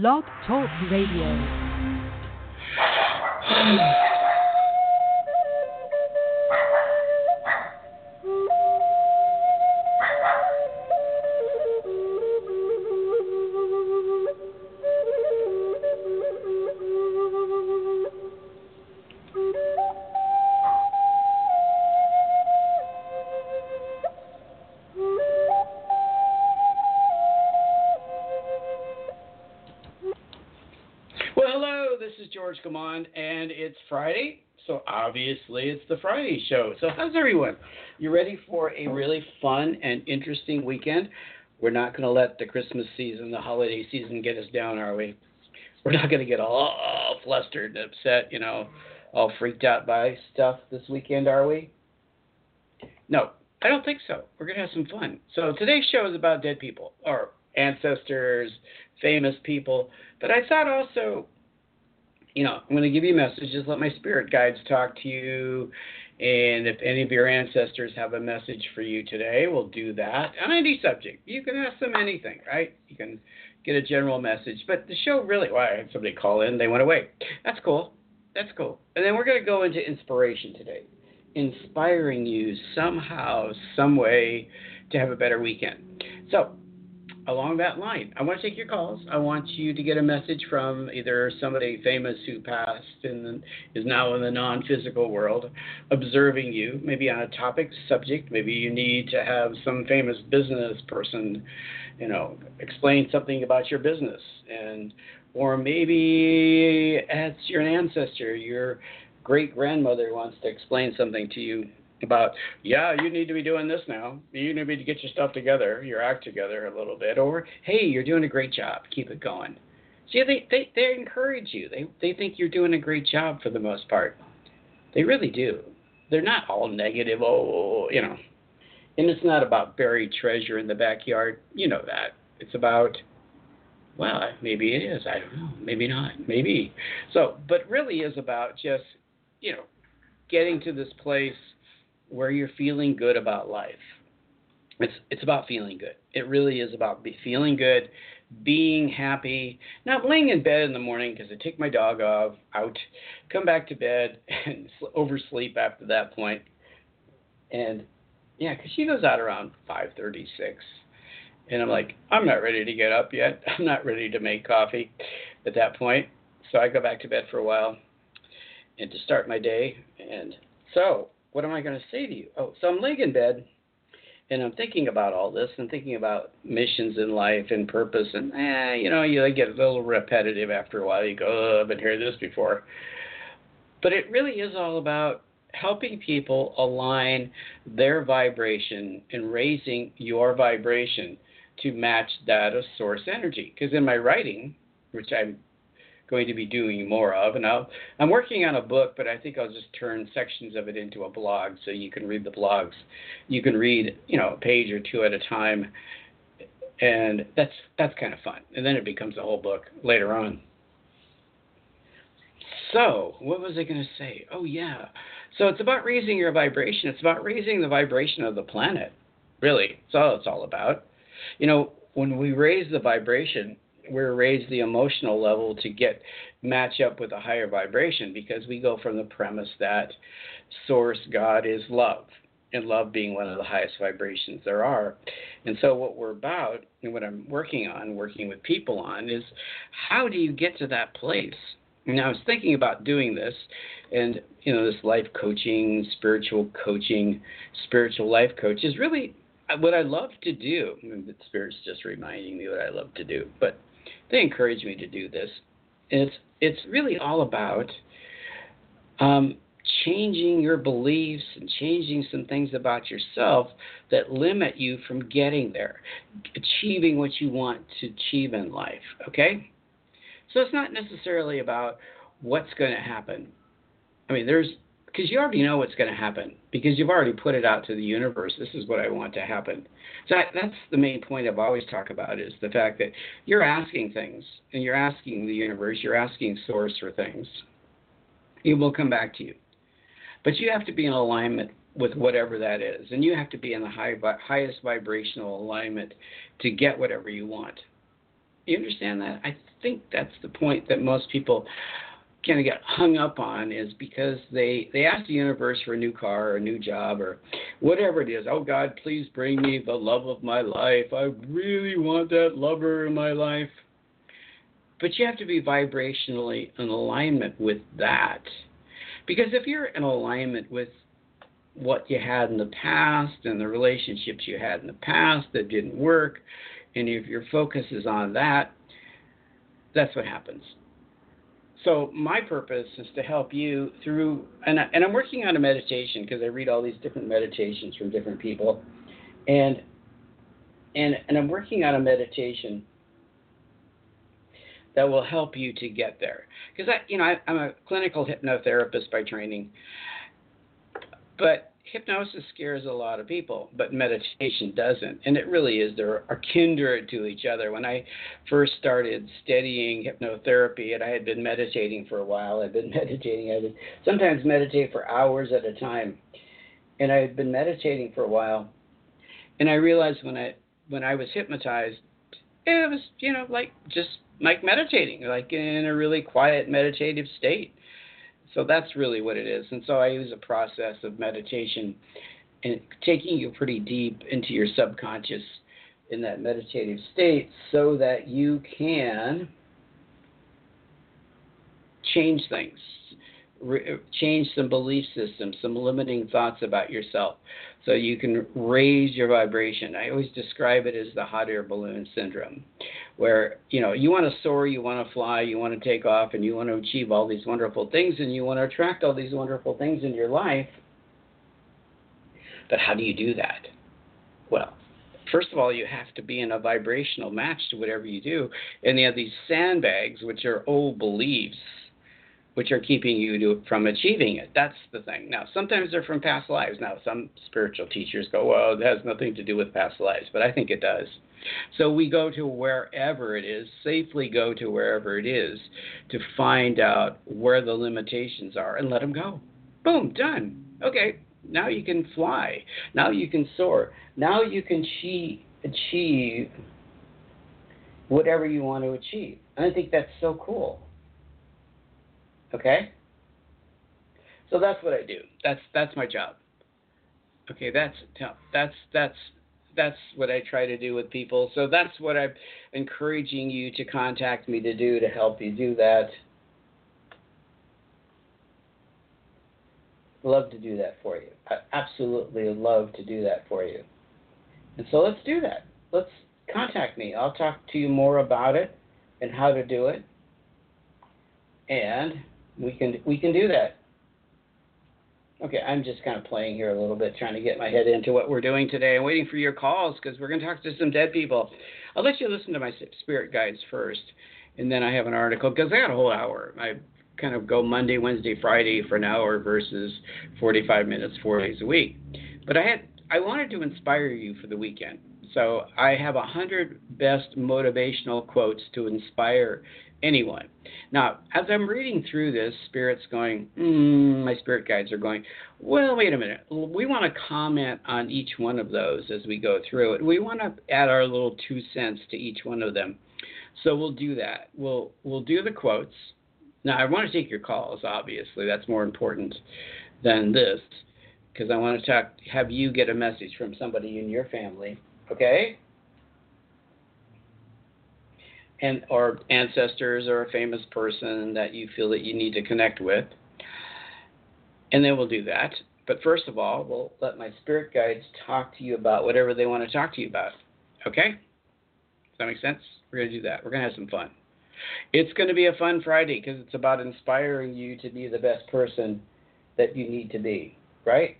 Blog Talk Radio. Friday, so obviously it's the Friday show. So, how's everyone? You ready for a really fun and interesting weekend? We're not going to let the Christmas season, the holiday season, get us down, are we? We're not going to get all, flustered and upset, you know, all freaked out by stuff this weekend, are we? No, I don't think so. We're going to have some fun. So, today's show is about dead people, or ancestors, famous people. But I thought also, you know, I'm going to give you a message. Just let my spirit guides talk to you. And if any of your ancestors have a message for you today, we'll do that on any subject. You can ask them anything, right? You can get a general message. But the show really, well, I had somebody call in, they went away. That's cool. That's cool. And then we're going to go into inspiration today, inspiring you somehow, some way to have a better weekend. So, along that line, I want to take your calls. I want you to get a message from either somebody famous who passed and is now in the non physical world observing you, maybe on a topic, subject. Maybe you need to have some famous business person, you know, explain something about your business. And or maybe it's your ancestor, your great grandmother wants to explain something to you about yeah you need to be doing this now. You need to get your stuff together your act together a little bit or hey you're doing a great job. Keep it going. See they they, they encourage you. They they think you're doing a great job for the most part. They really do. They're not all negative oh, oh, oh you know. And it's not about buried treasure in the backyard. You know that. It's about well maybe it is. I don't know. Maybe not. Maybe. So but really is about just you know getting to this place where you're feeling good about life. It's it's about feeling good. It really is about feeling good, being happy. Not laying in bed in the morning because I take my dog off out, come back to bed and oversleep after that point. And yeah, because she goes out around 5:36, and I'm like, I'm not ready to get up yet. I'm not ready to make coffee at that point. So I go back to bed for a while, and to start my day. And so what am I going to say to you? Oh, so I'm laying in bed and I'm thinking about all this and thinking about missions in life and purpose. And, eh, you know, you get a little repetitive after a while. You go, oh, I've been hearing this before. But it really is all about helping people align their vibration and raising your vibration to match that of source energy. Because in my writing, which I'm going to be doing more of. And I'll, I'm working on a book, but I think I'll just turn sections of it into a blog so you can read the blogs. You can read, you know, a page or two at a time, and that's that's kind of fun. And then it becomes a whole book later on. So, what was I going to say? Oh yeah. So it's about raising your vibration. It's about raising the vibration of the planet. Really, that's all it's all about. You know, when we raise the vibration, we're raised the emotional level to get match up with a higher vibration because we go from the premise that source God is love and love being one of the highest vibrations there are. And so what we're about and what I'm working on, working with people on is how do you get to that place? And I was thinking about doing this and you know this life coaching, spiritual coaching, spiritual life coach is really what I love to do. I mean, the spirit's just reminding me what I love to do. But they encourage me to do this. It's it's really all about um, changing your beliefs and changing some things about yourself that limit you from getting there, achieving what you want to achieve in life. Okay, so it's not necessarily about what's going to happen. I mean, there's because you already know what's going to happen because you've already put it out to the universe. This is what I want to happen. So that's the main point I've always talked about is the fact that you're asking things and you're asking the universe, you're asking source for things. It will come back to you. But you have to be in alignment with whatever that is, and you have to be in the high, highest vibrational alignment to get whatever you want. You understand that? I think that's the point that most people kind of get hung up on is because they they ask the universe for a new car or a new job or whatever it is. Oh God, please bring me the love of my life. I really want that lover in my life. But you have to be vibrationally in alignment with that. Because if you're in alignment with what you had in the past and the relationships you had in the past that didn't work, and if your focus is on that, that's what happens. So my purpose is to help you through, and, I, and I'm working on a meditation because I read all these different meditations from different people, and and and I'm working on a meditation that will help you to get there. Because I, you know, I, I'm a clinical hypnotherapist by training, but hypnosis scares a lot of people, but meditation doesn't. And it really is. They're are kindred to each other. When I first started studying hypnotherapy, and I had been meditating for a while, I'd been meditating. I would sometimes meditate for hours at a time, and I had been meditating for a while, and I realized when I when I was hypnotized, it was you know like just like meditating, like in a really quiet meditative state so that's really what it is. And so I use a process of meditation and taking you pretty deep into your subconscious in that meditative state so that you can change things, re- change some belief systems, some limiting thoughts about yourself so you can raise your vibration. I always describe it as the hot air balloon syndrome, where you know you want to soar, you want to fly, you want to take off, and you want to achieve all these wonderful things, and you want to attract all these wonderful things in your life. But how do you do that? Well, first of all, you have to be in a vibrational match to whatever you do, and you have these sandbags, which are old beliefs which are keeping you to, from achieving it. That's the thing. Now, sometimes they're from past lives. Now, some spiritual teachers go, well, it has nothing to do with past lives, but I think it does. So we go to wherever it is, safely go to wherever it is to find out where the limitations are and let them go. Boom, done. Okay, now you can fly. Now you can soar. Now you can achieve, achieve whatever you want to achieve. And I think that's so cool. Okay? So that's what I do. That's that's my job. Okay, that's that's that's that's what I try to do with people. So that's what I'm encouraging you to contact me to do to help you do that. Love to do that for you. I absolutely love to do that for you. And so let's do that. Let's contact me. I'll talk to you more about it and how to do it. And we can we can do that. Okay, I'm just kind of playing here a little bit, trying to get my head into what we're doing today. I'm waiting for your calls because we're going to talk to some dead people. I'll let you listen to my spirit guides first, and then I have an article because I got a whole hour. I kind of go Monday, Wednesday, Friday for an hour versus 45 minutes four days a week. But I had I wanted to inspire you for the weekend. So I have a hundred best motivational quotes to inspire anyone. Now, as I'm reading through this, Spirit's going, mm, my spirit guides are going, well, wait a minute. We want to comment on each one of those as we go through it. We want to add our little two cents to each one of them. So we'll do that. We'll we'll do the quotes. Now, I want to take your calls. Obviously, that's more important than this because I want to talk. Have you get a message from somebody in your family? Okay and or ancestors or a famous person that you feel that you need to connect with. And then we'll do that. But first of all, we'll let my spirit guides talk to you about whatever they want to talk to you about. Okay? Does that make sense? We're going to do that. We're going to have some fun. It's going to be a fun Friday because it's about inspiring you to be the best person that you need to be, right?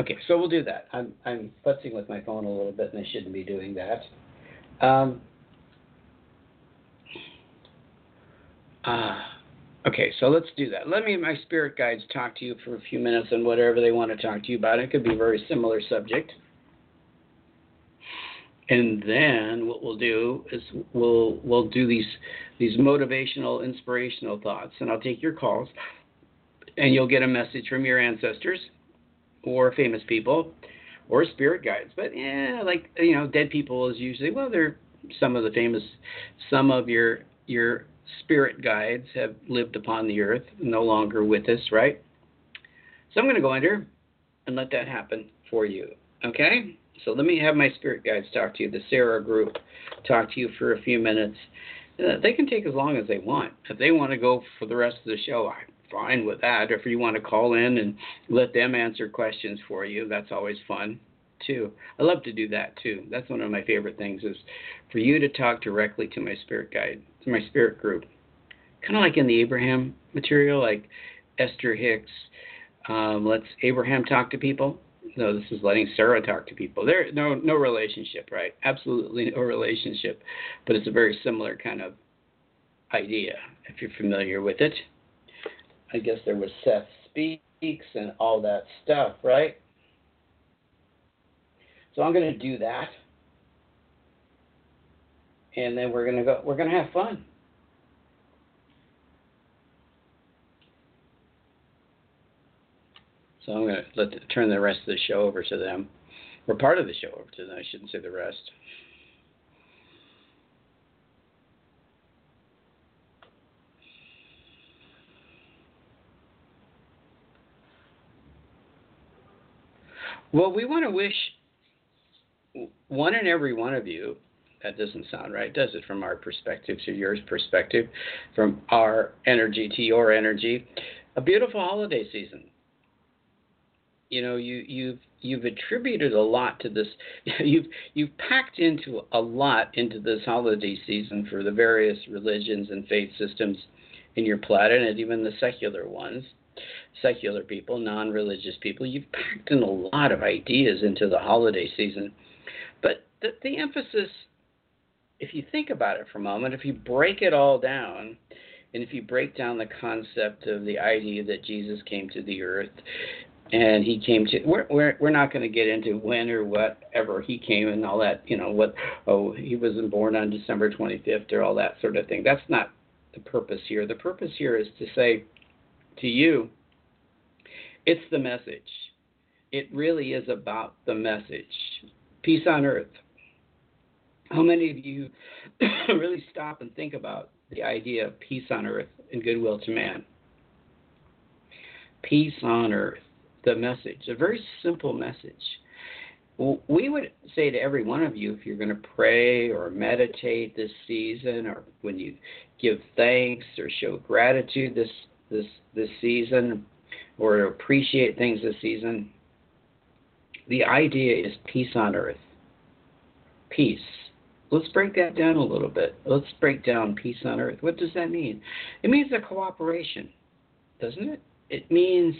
Okay, so we'll do that. I'm I'm futzing with my phone a little bit, and I shouldn't be doing that. Um, uh, okay, so let's do that. Let me my spirit guides talk to you for a few minutes on whatever they want to talk to you about. It could be a very similar subject. And then what we'll do is we'll we'll do these these motivational, inspirational thoughts, and I'll take your calls, and you'll get a message from your ancestors or famous people or spirit guides. But yeah, like you know, dead people is usually well, they're some of the famous, some of your your spirit guides have lived upon the earth, no longer with us, right? So I'm going to go under and let that happen for you. Okay? So let me have my spirit guides talk to you, the Sara group, talk to you for a few minutes. Uh, they can take as long as they want. If they want to go for the rest of the show, I'm fine with that. If you want to call in and let them answer questions for you, that's always fun too. I love to do that too. That's one of my favorite things is for you to talk directly to my spirit guide, to my spirit group. Kind of like in the Abraham material, like Esther Hicks, um, lets Abraham talk to people. No, this is letting Sara talk to people. There, no, no relationship, right? Absolutely no relationship, but it's a very similar kind of idea if you're familiar with it. I guess there was Seth speaks and all that stuff, right? So I'm going to do that, and then we're going to go. We're going to have fun. So I'm going to let the, turn the rest of the show over to them, or part of the show over to them. I shouldn't say the rest. Well, we want to wish one and every one of you. That doesn't sound right, does it? From our perspective to your perspective, from our energy to your energy, a beautiful holiday season you know you you've you've attributed a lot to this you've you've packed into a lot into this holiday season for the various religions and faith systems in your planet and even the secular ones secular people non-religious people. You've packed in a lot of ideas into the holiday season. But the, the emphasis if you think about it for a moment if you break it all down and if you break down the concept of the idea that Jesus came to the earth and he came to we're we're, we're not going to get into when or whatever he came and all that you know what oh he wasn't born on december 25th or all that sort of thing. That's not the purpose here. The purpose here is to say to you. It's the message. It really is about the message. Peace on earth. How many of you really stop and think about the idea of peace on earth and goodwill to man? Peace on earth the message, a very simple message. We would say to every one of you if you're going to pray or meditate this season, or when you give thanks or show gratitude this this this season, or appreciate things this season, the idea is peace on earth. Peace. Let's break that down a little bit. Let's break down peace on earth. What does that mean? It means a cooperation, doesn't it? It means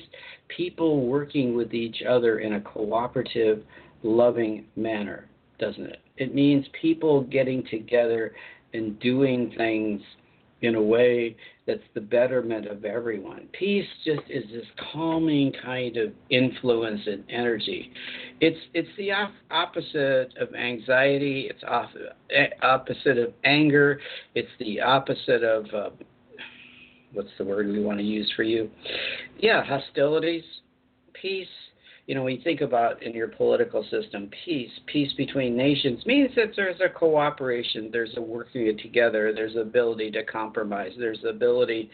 people working with each other in a cooperative, loving manner, doesn't it? It means people getting together and doing things in a way that's the betterment of everyone. Peace just is this calming kind of influence and energy. It's it's the opposite of anxiety. It's eh, opposite of anger. It's the opposite of uh, what's the word we want to use for you? Yeah, hostilities, peace. You know, when you think about in your political system, peace, peace between nations means that there's a cooperation, there's a working together, there's ability to compromise, there's ability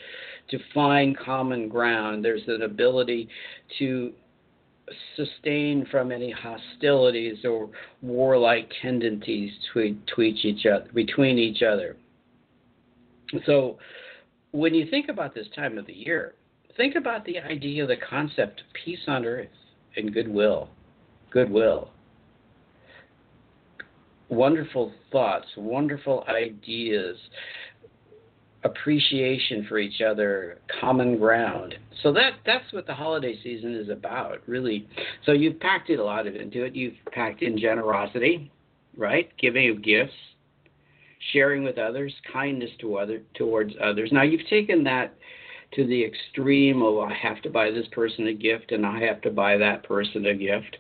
to find common ground, there's an ability to sustain from any hostilities or warlike tendencies between each other. So when you think about this time of the year, think about the idea, the concept of peace on earth and goodwill. Goodwill. Wonderful thoughts, wonderful ideas, appreciation for each other, common ground. So that that's what the holiday season is about, really. So you've packed it a lot of into it. You've packed in generosity, right? Giving of gifts, sharing with others, kindness to other towards others. Now you've taken that to the extreme of I have to buy this person a gift and I have to buy that person a gift.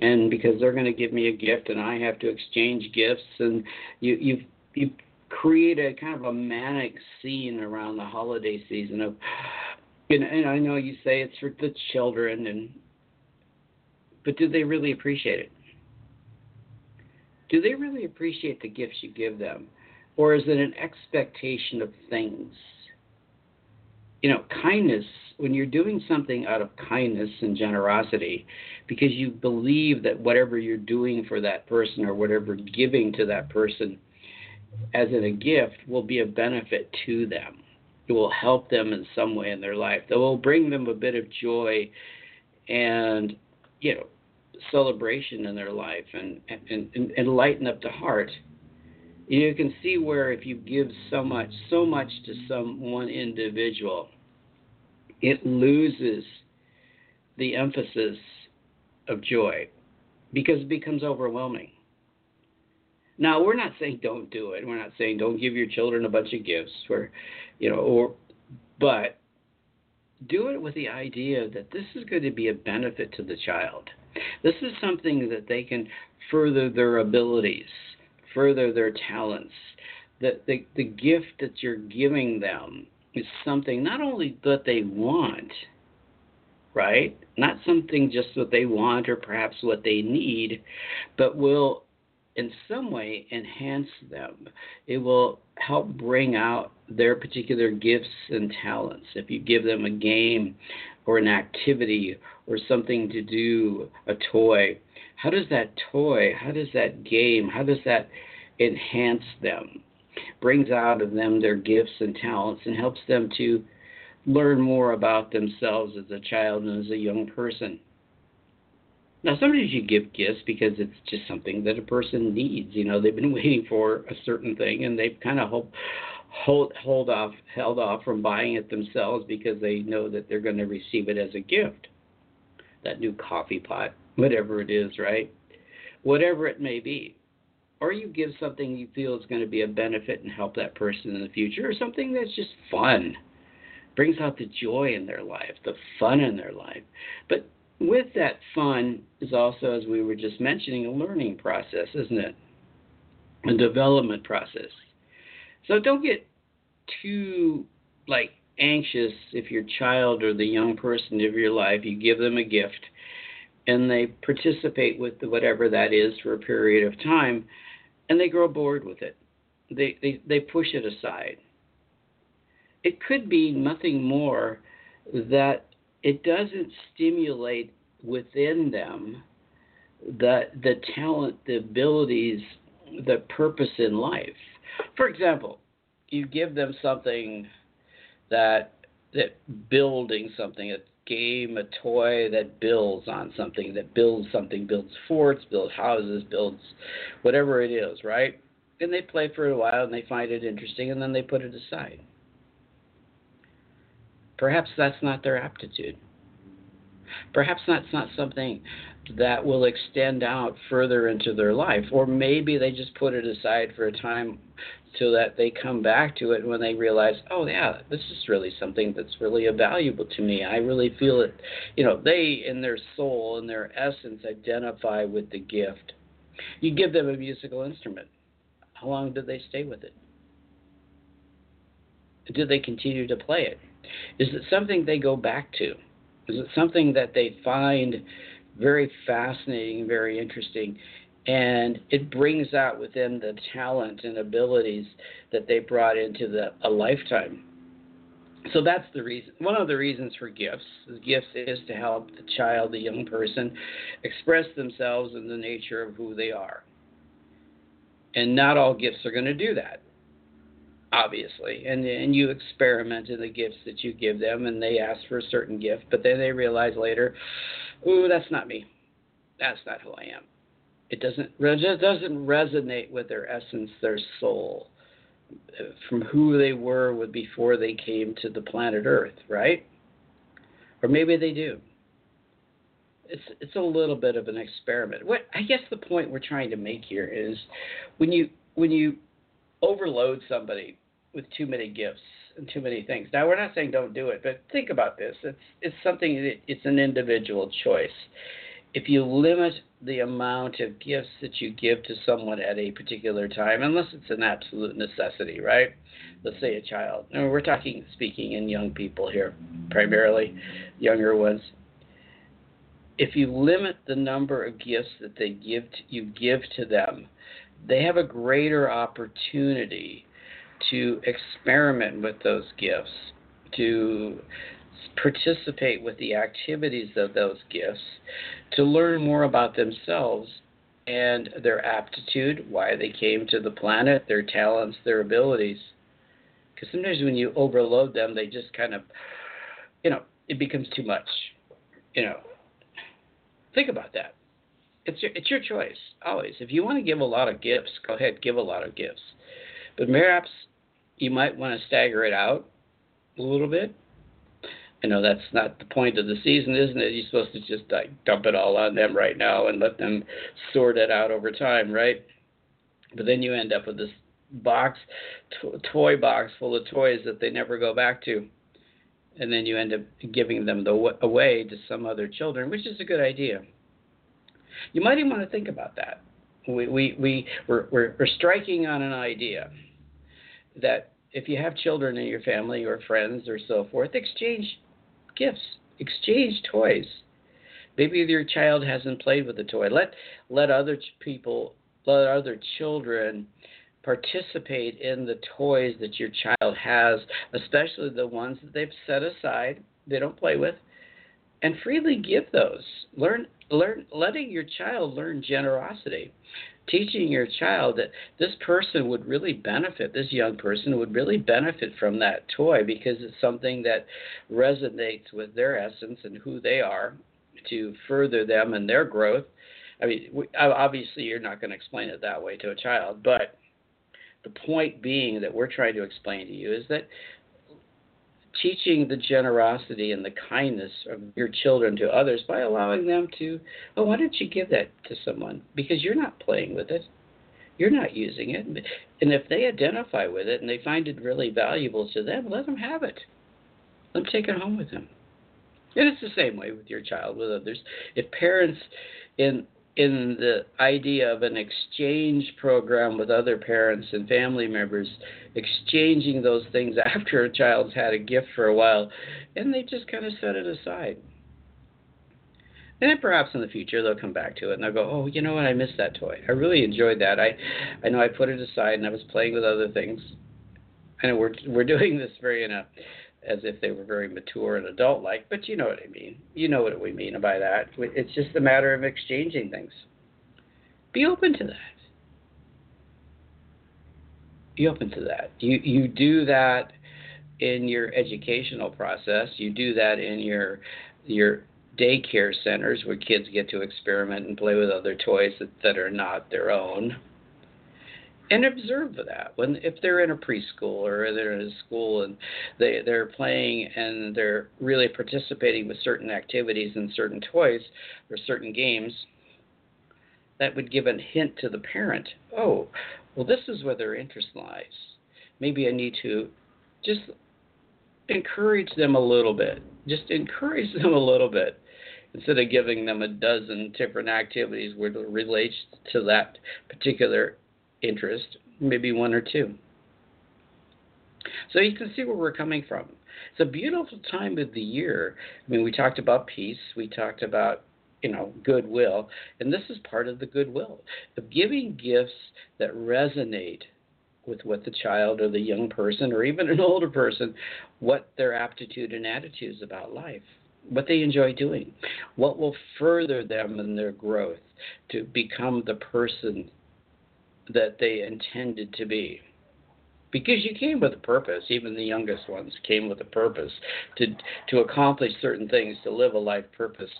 And because they're going to give me a gift and I have to exchange gifts and you you you create a kind of a manic scene around the holiday season of and, and I know you say it's for the children and But do they really appreciate it? Do they really appreciate the gifts you give them? Or is it an expectation of things? You know, kindness, when you're doing something out of kindness and generosity, because you believe that whatever you're doing for that person or whatever giving to that person as in a gift will be a benefit to them. It will help them in some way in their life. That will bring them a bit of joy and, you know, celebration in their life and, and, and, and lighten up the heart. You can see where if you give so much, so much to some one individual, it loses the emphasis of joy because it becomes overwhelming. Now, we're not saying don't do it. We're not saying don't give your children a bunch of gifts, or, you know, or, but do it with the idea that this is going to be a benefit to the child. This is something that they can further their abilities, further their talents. That the, the gift that you're giving them is something not only that they want, right? Not something just what they want or perhaps what they need, but will in some way enhance them. It will help bring out their particular gifts and talents. If you give them a game or an activity or something to do, a toy, how does that toy, how does that game, how does that enhance them? Brings out of them their gifts and talents and helps them to learn more about themselves as a child and as a young person. Now, sometimes you give gifts because it's just something that a person needs. You know, they've been waiting for a certain thing, and they've kind of hold, hold hold off, held off from buying it themselves because they know that they're going to receive it as a gift. That new coffee pot, whatever it is, right? Whatever it may be. Or you give something you feel is going to be a benefit and help that person in the future, or something that's just fun, brings out the joy in their life, the fun in their life. But with that fun is also, as we were just mentioning, a learning process, isn't it? A development process. So don't get too like anxious if your child or the young person of your life, you give them a gift and they participate with whatever that is for a period of time and they grow bored with it. They, they, they push it aside. It could be nothing more that it doesn't stimulate within them the the talent, the abilities, the purpose in life. For example, you give them something that that building something, game, a toy that builds on something, that builds something, builds forts, builds houses, builds whatever it is, right? And they play for a while and they find it interesting and then they put it aside. Perhaps that's not their aptitude. Perhaps that's not something that will extend out further into their life, or maybe they just put it aside for a time so that they come back to it when they realize, oh yeah, this is really something that's really valuable to me. I really feel it. You know, they in their soul, in their essence, identify with the gift. You give them a musical instrument. How long do they stay with it? Do they continue to play it? Is it something they go back to? It something that they find very fascinating, very interesting, and it brings out within the talent and abilities that they brought into the, a lifetime? So that's the reason. One of the reasons for gifts, gifts is to help the child, the young person, express themselves in the nature of who they are. And not all gifts are going to do that obviously, and and you experiment in the gifts that you give them, and they ask for a certain gift, but then they realize later, ooh, that's not me, that's not who I am. It doesn't it doesn't resonate with their essence, their soul, from who they were before they came to the planet Earth, right? Or maybe they do. It's it's a little bit of an experiment. What I guess the point we're trying to make here is when you when you overload somebody with too many gifts and too many things. Now we're not saying don't do it, but think about this. It's it's something that it's an individual choice. If you limit the amount of gifts that you give to someone at a particular time, unless it's an absolute necessity, right? Let's say a child. And we're talking speaking in young people here, primarily younger ones. if you limit the number of gifts that they give to, you give to them, they have a greater opportunity to experiment with those gifts, to participate with the activities of those gifts, to learn more about themselves and their aptitude, why they came to the planet, their talents, their abilities. Because sometimes when you overload them, they just kind of, you know, it becomes too much. You know, think about that. It's your, it's your choice always. If you want to give a lot of gifts, go ahead, give a lot of gifts. But perhaps you might want to stagger it out a little bit. I know that's not the point of the season, isn't it? You're supposed to just like dump it all on them right now and let them sort it out over time, right? But then you end up with this box, to- toy box full of toys that they never go back to, and then you end up giving them the away to some other children, which is a good idea. You might even want to think about that. We we we we're, we're, we're striking on an idea that if you have children in your family or friends or so forth, exchange gifts, exchange toys. Maybe your child hasn't played with a toy. Let let other people, let other children participate in the toys that your child has, especially the ones that they've set aside, they don't play with, and freely give those. Learn learn letting your child learn generosity teaching your child that this person would really benefit, this young person would really benefit from that toy because it's something that resonates with their essence and who they are to further them and their growth. I mean, obviously, you're not going to explain it that way to a child, but the point being that we're trying to explain to you is that teaching the generosity and the kindness of your children to others by allowing them to, oh, why don't you give that to someone? Because you're not playing with it. You're not using it. And if they identify with it and they find it really valuable to them, let them have it. Let them take it home with them. And it's the same way with your child, with others. If parents in in the idea of an exchange program with other parents and family members, exchanging those things after a child's had a gift for a while, and they just kind of set it aside. And then perhaps in the future they'll come back to it and they'll go, oh, you know what, I missed that toy. I really enjoyed that. I, I know I put it aside and I was playing with other things. And we're we're doing this very in a as if they were very mature and adult like, but you know what I mean. You know what we mean by that. It's just a matter of exchanging things. Be open to that. Be open to that. You you do that in your educational process. You do that in your your daycare centers where kids get to experiment and play with other toys that, that are not their own and observe that. When if they're in a preschool or they're in a school and they they're playing and they're really participating with certain activities and certain toys or certain games that would give a hint to the parent oh well this is where their interest lies. Maybe i need to just encourage them a little bit. Just encourage them a little bit. Instead of giving them a dozen different activities where it relates to that particular interest, maybe one or two. So you can see where we're coming from. It's a beautiful time of the year. I mean, we talked about peace, we talked about you know goodwill, and this is part of the goodwill of giving gifts that resonate with what the child or the young person or even an older person, what their aptitude and attitudes about life, what they enjoy doing, what will further them in their growth to become the person that they intended to be. Because you came with a purpose, even the youngest ones came with a purpose to to accomplish certain things, to live a life purpose.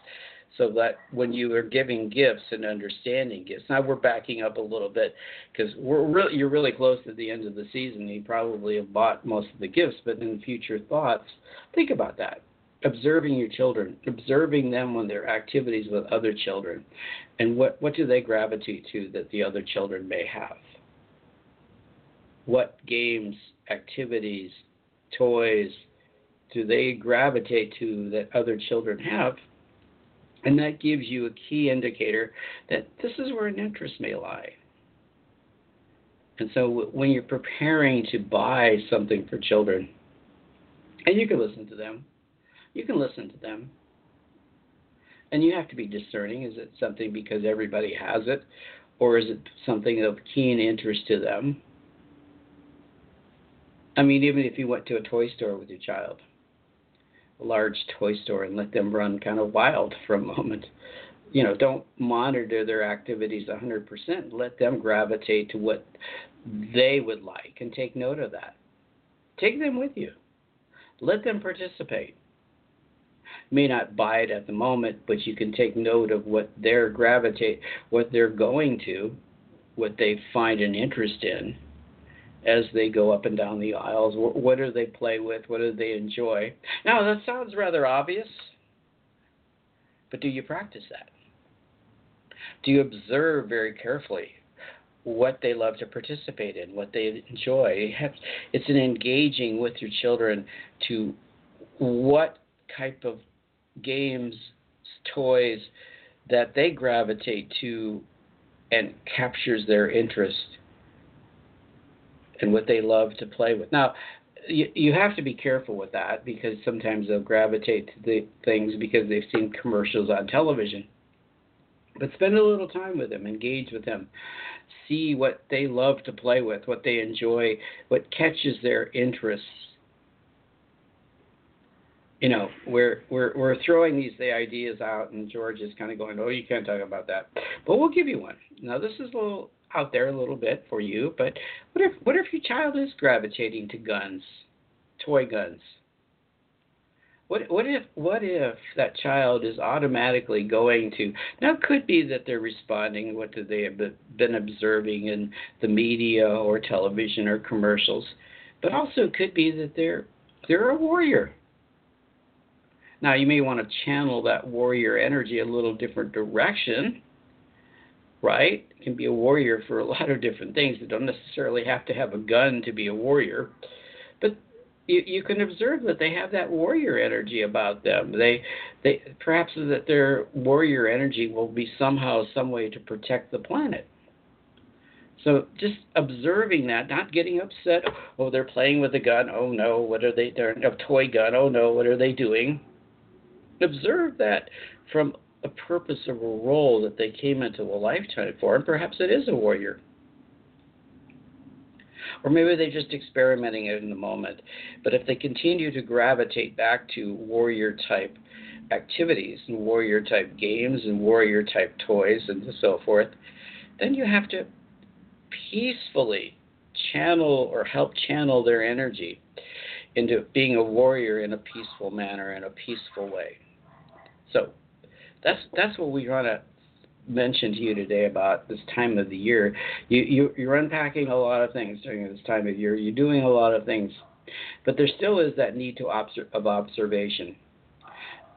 So that when you are giving gifts and understanding gifts, now we're backing up a little bit because we're really you're really close to the end of the season. You probably have bought most of the gifts, but in future thoughts, think about that observing your children, observing them when they're activities with other children, and what, what do they gravitate to that the other children may have? What games, activities, toys do they gravitate to that other children have? And that gives you a key indicator that this is where an interest may lie. And so when you're preparing to buy something for children, and you can listen to them, you can listen to them. And you have to be discerning. Is it something because everybody has it, or is it something of keen interest to them? I mean, even if you went to a toy store with your child, a large toy store, and let them run kind of wild for a moment, you know, don't monitor their activities 100%. Let them gravitate to what they would like and take note of that. Take them with you. Let them participate. May not buy it at the moment, but you can take note of what they're gravitate, what they're going to, what they find an interest in as they go up and down the aisles. What do they play with? What do they enjoy? Now, that sounds rather obvious, but do you practice that? Do you observe very carefully what they love to participate in, what they enjoy? It's an engaging with your children to what type of games, toys that they gravitate to and captures their interest and what they love to play with. Now, you, you have to be careful with that because sometimes they'll gravitate to the things because they've seen commercials on television. But spend a little time with them, engage with them, see what they love to play with, what they enjoy, what catches their interests. You know, we're we're we're throwing these the ideas out, and George is kind of going, "Oh, you can't talk about that," but we'll give you one. Now, this is a little out there a little bit for you, but what if what if your child is gravitating to guns, toy guns? What what if what if that child is automatically going to now it could be that they're responding what they have been observing in the media or television or commercials, but also it could be that they're they're a warrior. Now you may want to channel that warrior energy a little different direction, right? It can be a warrior for a lot of different things. They don't necessarily have to have a gun to be a warrior, but you, you can observe that they have that warrior energy about them. They, they perhaps that their warrior energy will be somehow, some way to protect the planet. So just observing that, not getting upset. Oh, they're playing with a gun. Oh no, what are they? They're a toy gun. Oh no, what are they doing? Observe that from a purpose of a role that they came into a lifetime for, and perhaps it is a warrior. Or maybe they're just experimenting it in the moment. But if they continue to gravitate back to warrior type activities and warrior type games and warrior type toys and so forth, then you have to peacefully channel or help channel their energy into being a warrior in a peaceful manner in a peaceful way. So that's that's what we want to mention to you today about this time of the year. You, you you're unpacking a lot of things during this time of year. You're doing a lot of things, but there still is that need to observe, of observation.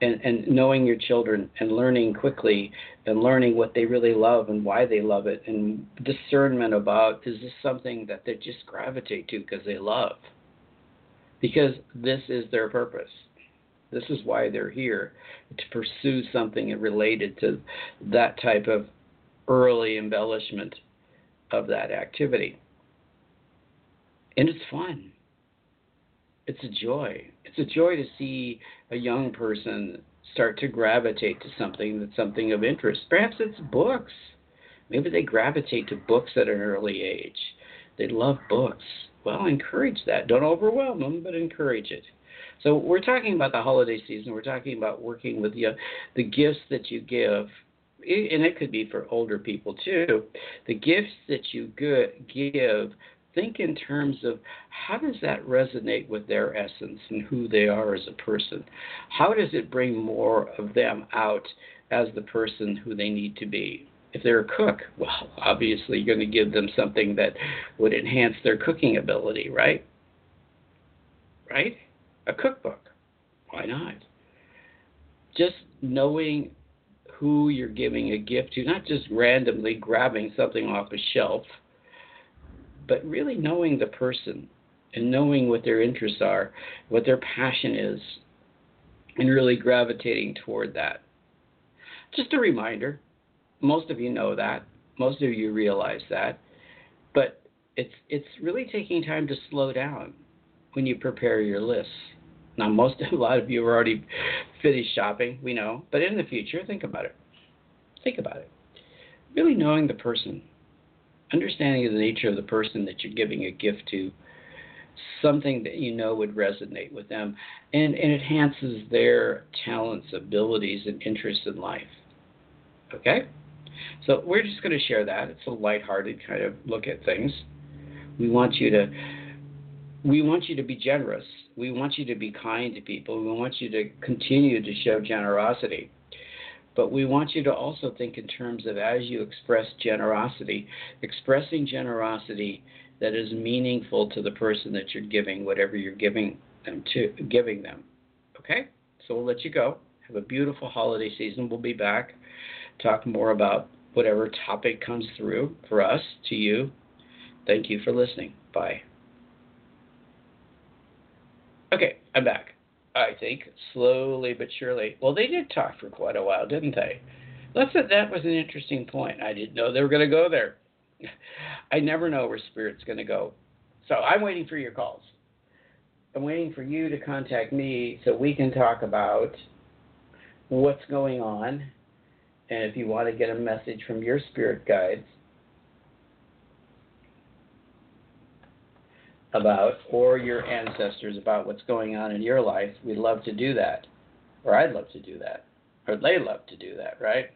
And, and knowing your children and learning quickly and learning what they really love and why they love it and discernment about is this something that they just gravitate to because they love because this is their purpose this is why they're here to pursue something related to that type of early embellishment of that activity. And it's fun. It's a joy. It's a joy to see a young person start to gravitate to something that's something of interest. Perhaps it's books. Maybe they gravitate to books at an early age. They love books. Well, encourage that. Don't overwhelm them, but encourage it. So we're talking about the holiday season. We're talking about working with the the gifts that you give, and it could be for older people too. The gifts that you give, think in terms of how does that resonate with their essence and who they are as a person. How does it bring more of them out as the person who they need to be? If they're a cook, well, obviously you're going to give them something that would enhance their cooking ability, right? Right? a cookbook. Why not? Just knowing who you're giving a gift to, not just randomly grabbing something off a shelf, but really knowing the person and knowing what their interests are, what their passion is, and really gravitating toward that. Just a reminder most of you know that, most of you realize that, but it's, it's really taking time to slow down when you prepare your lists. Now, most a lot of you are already finished shopping, we know. But in the future, think about it. Think about it. Really knowing the person, understanding the nature of the person that you're giving a gift to, something that you know would resonate with them and, and enhances their talents, abilities, and interests in life. Okay? So we're just going to share that. It's a lighthearted kind of look at things. We want you to we want you to be generous. We want you to be kind to people. We want you to continue to show generosity. But we want you to also think in terms of as you express generosity, expressing generosity that is meaningful to the person that you're giving whatever you're giving them to giving them. Okay? So we'll let you go. Have a beautiful holiday season. We'll be back talk more about whatever topic comes through for us to you. Thank you for listening. Bye. Okay, I'm back. I think slowly but surely. Well, they did talk for quite a while, didn't they? Let's say that was an interesting point. I didn't know they were going to go there. I never know where spirit's going to go. So I'm waiting for your calls. I'm waiting for you to contact me so we can talk about what's going on. And if you want to get a message from your spirit guides about, or your ancestors about what's going on in your life, we'd love to do that. Or I'd love to do that. Or they love to do that, right?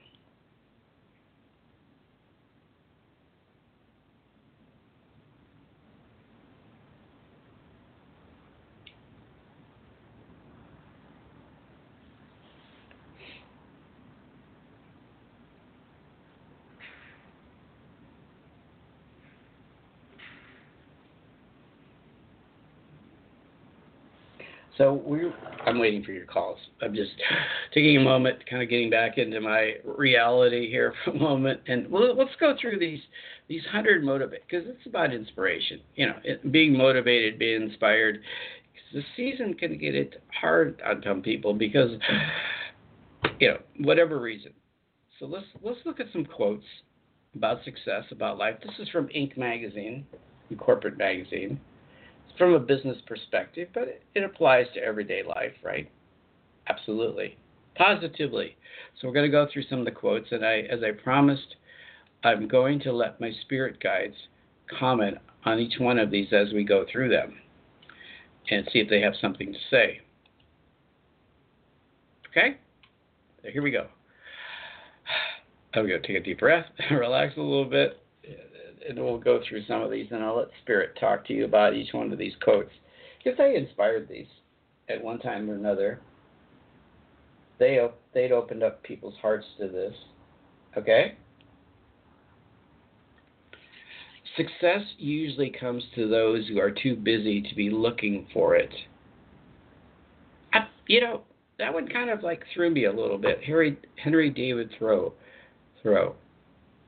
So we I'm waiting for your calls. I'm just taking a moment, kind of getting back into my reality here for a moment, and well, let's go through these these hundred motivate because it's about inspiration. You know, it, being motivated, being inspired. The season can get it hard on some people because you know whatever reason. So let's let's look at some quotes about success, about life. This is from Inc. magazine, the corporate magazine from a business perspective, but it, applies to everyday life, right? Absolutely. Positively. So we're going to go through some of the quotes, and I, as I promised, I'm going to let my spirit guides comment on each one of these as we go through them and see if they have something to say. Okay? Here we go. I'm going to take a deep breath, relax a little bit, and we'll go through some of these, and I'll let Spirit talk to you about each one of these quotes because they inspired these at one time or another. They they'd opened up people's hearts to this. Okay. Success usually comes to those who are too busy to be looking for it. I, you know, that one kind of like threw me a little bit. Harry Henry David Thoreau. Thoreau.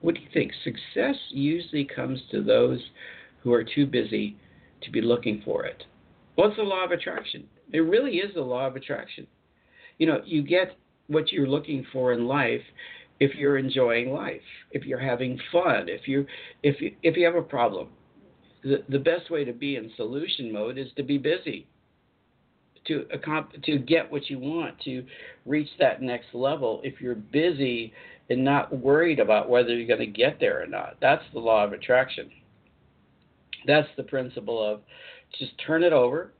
What do you think? Success usually comes to those who are too busy to be looking for it. What's the law of attraction? It really is the law of attraction. You know, you get what you're looking for in life if you're enjoying life, if you're having fun, if you if you if you have a problem. The the best way to be in solution mode is to be busy. To to get what you want, to reach that next level. If you're busy and not worried about whether you're going to get there or not. That's the law of attraction. That's the principle of just turn it over,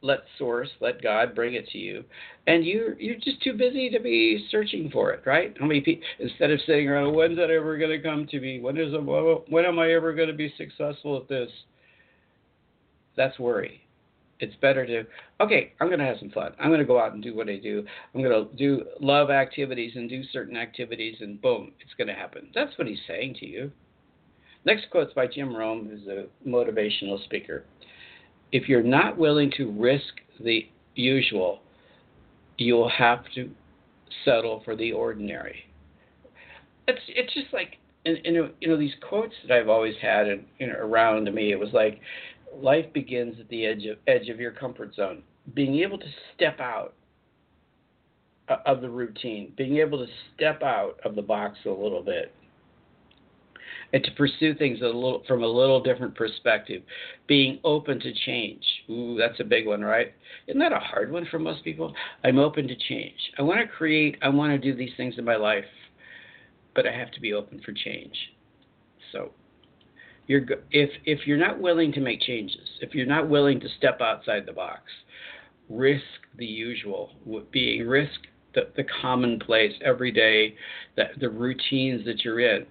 let source, let God bring it to you, and you you're just too busy to be searching for it, right? How many people instead of sitting around, when's that ever going to come to me? When is when am I ever going to be successful at this? That's worry it's better to okay i'm going to have some fun. I'm going to go out and do what i do. I'm going to do love activities and do certain activities and boom it's going to happen. That's what he's saying to you. Next quote's by jim rohn who's a motivational speaker. If you're not willing to risk the usual you'll have to settle for the ordinary. It's it's just like and, and you know these quotes that I've always had and you know around me it was like life begins at the edge of edge of your comfort zone. Being able to step out of the routine, being able to step out of the box a little bit. and to pursue things a little from a little different perspective. Being open to change. Ooh, that's a big one, right? Isn't that a hard one for most people? I'm open to change. I want to create, I want to do these things in my life, but I have to be open for change. So, you're if if you're not willing to make changes, if you're not willing to step outside the box, risk the usual, being risk the, the commonplace every day, the, the routines that you're in,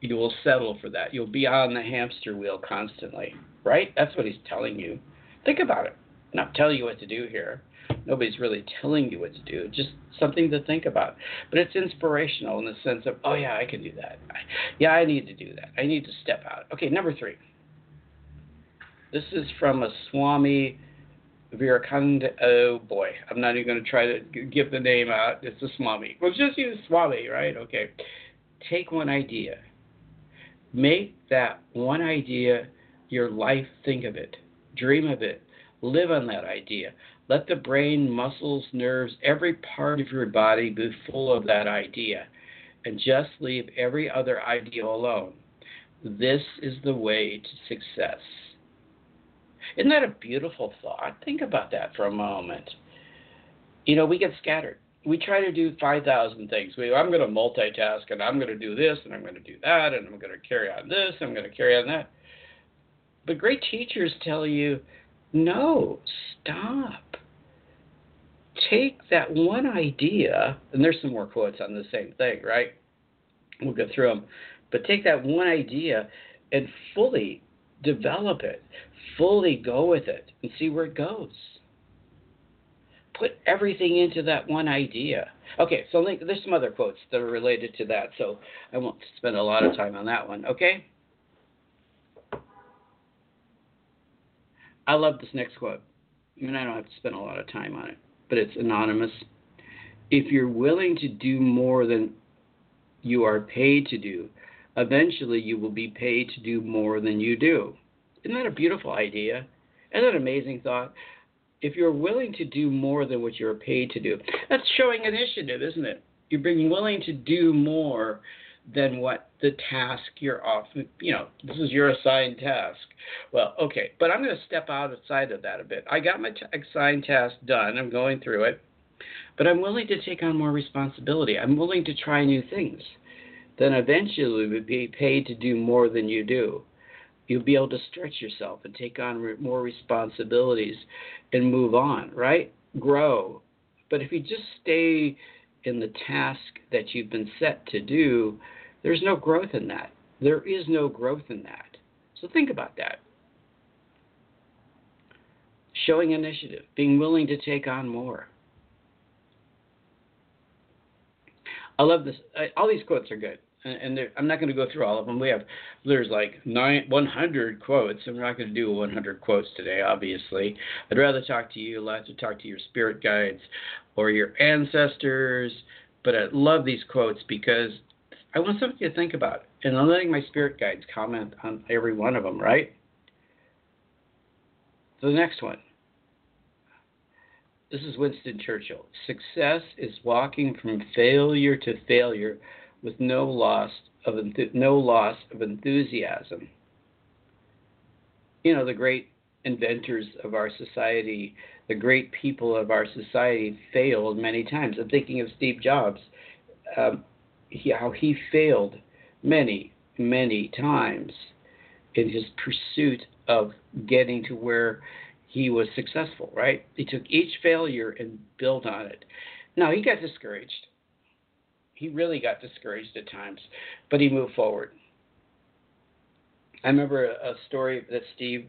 you will settle for that. You'll be on the hamster wheel constantly, right? That's what he's telling you. Think about it. I'm not telling you what to do here. Nobody's really telling you what to do. Just something to think about. But it's inspirational in the sense of, oh yeah, I can do that. Yeah, I need to do that. I need to step out. Okay, number three. This is from a Swami Vivekananda. Oh boy, I'm not even going to try to give the name out. It's a Swami. Well, just use Swami, right? Okay. Take one idea. Make that one idea your life. Think of it. Dream of it. Live on that idea. Let the brain, muscles, nerves, every part of your body be full of that idea. And just leave every other idea alone. This is the way to success. Isn't that a beautiful thought? Think about that for a moment. You know, we get scattered. We try to do 5,000 things. We, I'm going to multitask and I'm going to do this and I'm going to do that and I'm going to carry on this and I'm going to carry on that. But great teachers tell you, no, stop. Take that one idea, and there's some more quotes on the same thing, right? We'll go through them. But take that one idea and fully develop it, fully go with it and see where it goes. Put everything into that one idea. Okay, so there's some other quotes that are related to that, so I won't spend a lot of time on that one, okay? I love this next quote. I mean, I don't have to spend a lot of time on it, but it's anonymous. If you're willing to do more than you are paid to do, eventually you will be paid to do more than you do. Isn't that a beautiful idea? Isn't that an amazing thought? If you're willing to do more than what you're paid to do, that's showing initiative, isn't it? You're being willing to do more than what the task you're off. You know, this is your assigned task. Well, okay, but I'm going to step outside of that a bit. I got my t- assigned task done. I'm going through it, but I'm willing to take on more responsibility. I'm willing to try new things. Then eventually, you'll be paid to do more than you do you'll be able to stretch yourself and take on re- more responsibilities and move on, right? Grow. But if you just stay in the task that you've been set to do, there's no growth in that. There is no growth in that. So think about that. Showing initiative, being willing to take on more. I love this. All these quotes are good and I'm not going to go through all of them. We have there's like nine 100 quotes, and we're not going to do 100 quotes today. Obviously, I'd rather talk to you. I'd to talk to your spirit guides or your ancestors. But I love these quotes because I want something to think about, and I'm letting my spirit guides comment on every one of them. Right. The next one. This is Winston Churchill. Success is walking from failure to failure with no loss of no loss of enthusiasm. You know, the great inventors of our society, the great people of our society failed many times. I'm thinking of Steve Jobs, um, he, how he failed many, many times in his pursuit of getting to where he was successful, right? He took each failure and built on it. Now, he got discouraged he really got discouraged at times, but he moved forward. I remember a story that Steve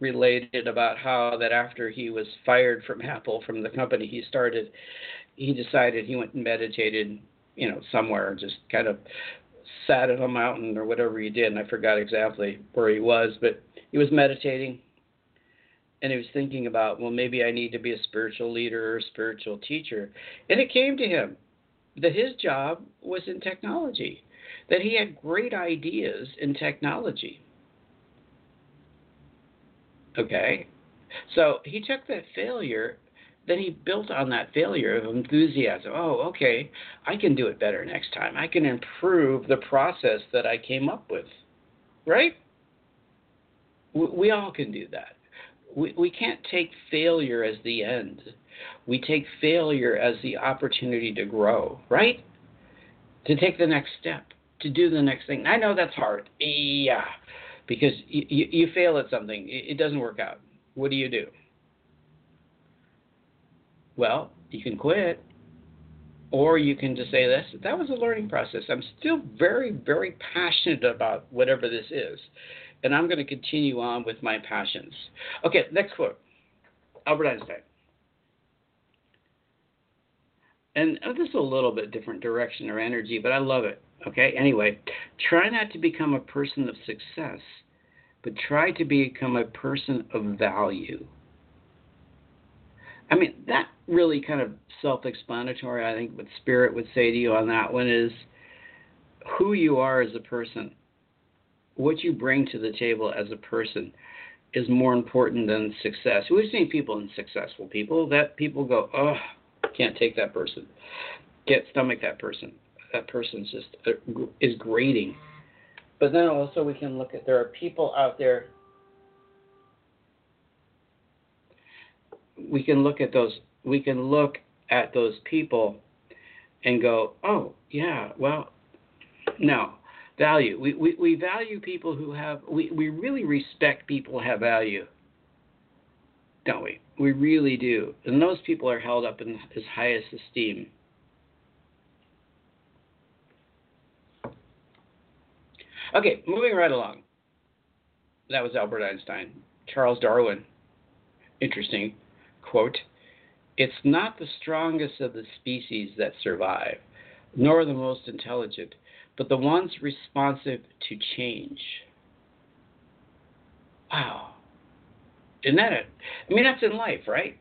related about how that after he was fired from Apple from the company he started, he decided he went and meditated, you know, somewhere, just kind of sat at a mountain or whatever he did, and I forgot exactly where he was, but he was meditating and he was thinking about, well, maybe I need to be a spiritual leader or spiritual teacher. And it came to him that his job was in technology, that he had great ideas in technology. Okay? So he took that failure, then he built on that failure of enthusiasm. Oh, okay, I can do it better next time. I can improve the process that I came up with. right? We, we all can do that. We, we can't take failure as the end. We take failure as the opportunity to grow, right? To take the next step, to do the next thing. I know that's hard. Yeah. Because you, you, you fail at something, it doesn't work out. What do you do? Well, you can quit. Or you can just say this that was a learning process. I'm still very very passionate about whatever this is and i'm going to continue on with my passions. Okay next quote. Albert einstein. And this is a little bit different direction or energy but i love it okay? Anyway try not to become a person of success but try to become a person of value I mean, that really kind of self explanatory, I think, what Spirit would say to you on that one is who you are as a person, what you bring to the table as a person is more important than success. We've seen people and successful people that people go, oh, can't take that person, can't stomach that person. That person's just uh, is grating. But then also we can look at there are people out there we can look at those we can look at those people and go, oh yeah, well, no value. We, we, we value people who have we, we really respect people who have value, don't we? We really do, and those people are held up in his highest esteem. Okay, moving right along. That was Albert Einstein. Charles Darwin. Interesting quote, It's not the strongest of the species that survive, nor the most intelligent, but the ones responsive to change. Wow. Isn't that it? I mean, that's in life, right?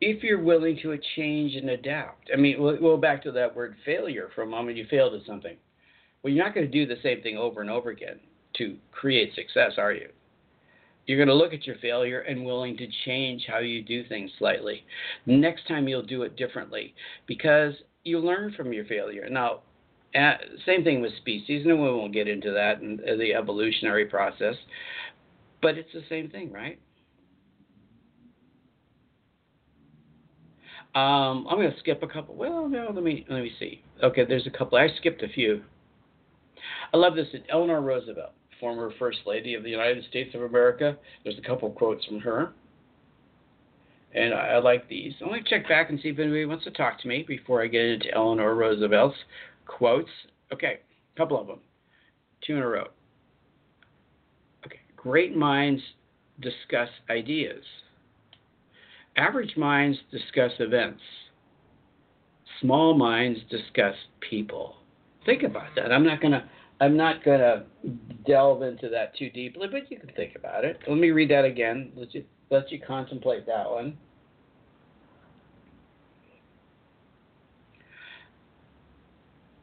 If you're willing to change and adapt. I mean, we'll go back to that word failure for a moment. You failed at something. Well, you're not going to do the same thing over and over again to create success, are you? You're going to look at your failure and willing to change how you do things slightly. Next time you'll do it differently because you learn from your failure. Now, uh, same thing with species, and we won't get into that in the evolutionary process, but it's the same thing, right? Um, I'm going to skip a couple. Well, no, let me let me see. Okay, there's a couple. I skipped a few. I love this. Eleanor Roosevelt former First Lady of the United States of America. There's a couple quotes from her. And I, I like these. I want to check back and see if anybody wants to talk to me before I get into Eleanor Roosevelt's quotes. Okay, a couple of them. Two in a row. Okay, great minds discuss ideas. Average minds discuss events. Small minds discuss people. Think about that. I'm not going to I'm not going to delve into that too deeply, but you can think about it. Let me read that again. Let you let you contemplate that one.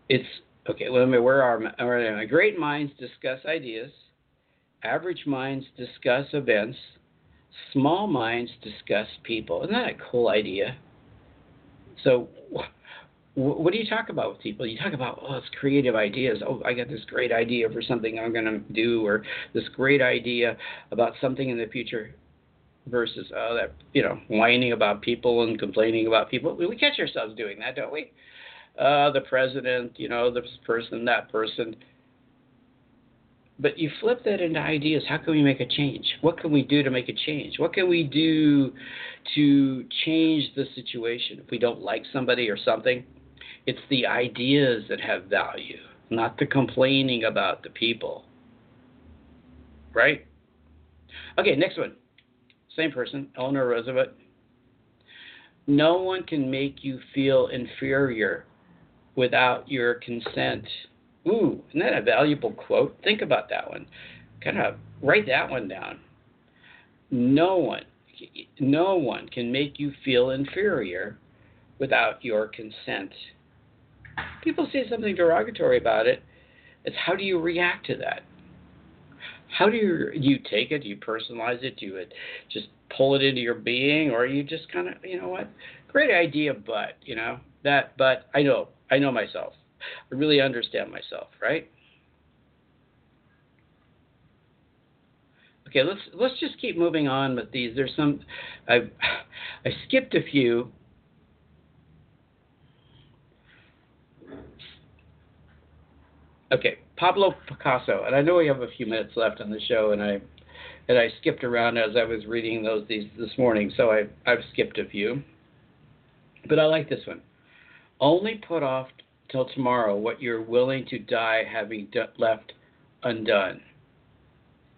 It's okay. Well, let me where are my, where am Great minds discuss ideas. Average minds discuss events. Small minds discuss people. Isn't that a cool idea? So what do you talk about with people? You talk about, oh, it's creative ideas. Oh, I got this great idea for something I'm going to do, or this great idea about something in the future, versus oh, that you know, whining about people and complaining about people. We catch ourselves doing that, don't we? Uh, the president, you know, this person, that person. But you flip that into ideas. How can we make a change? What can we do to make a change? What can we do to change the situation if we don't like somebody or something? It's the ideas that have value, not the complaining about the people. Right? Okay, next one. Same person, Eleanor Roosevelt. No one can make you feel inferior without your consent. Ooh, isn't that a valuable quote? Think about that one. Kind of write that one down. No one, no one can make you feel inferior without your consent people say something derogatory about it. It's how do you react to that? How do you you take it? Do you personalize it? Do you uh, just pull it into your being, or you just kind of you know what? Great idea, but you know that. But I know I know myself. I really understand myself, right? Okay, let's let's just keep moving on with these. There's some I I skipped a few. Okay, Pablo Picasso, and I know we have a few minutes left on the show, and I and I skipped around as I was reading those these this morning, so I I've skipped a few. But I like this one. Only put off till tomorrow what you're willing to die having d- left undone.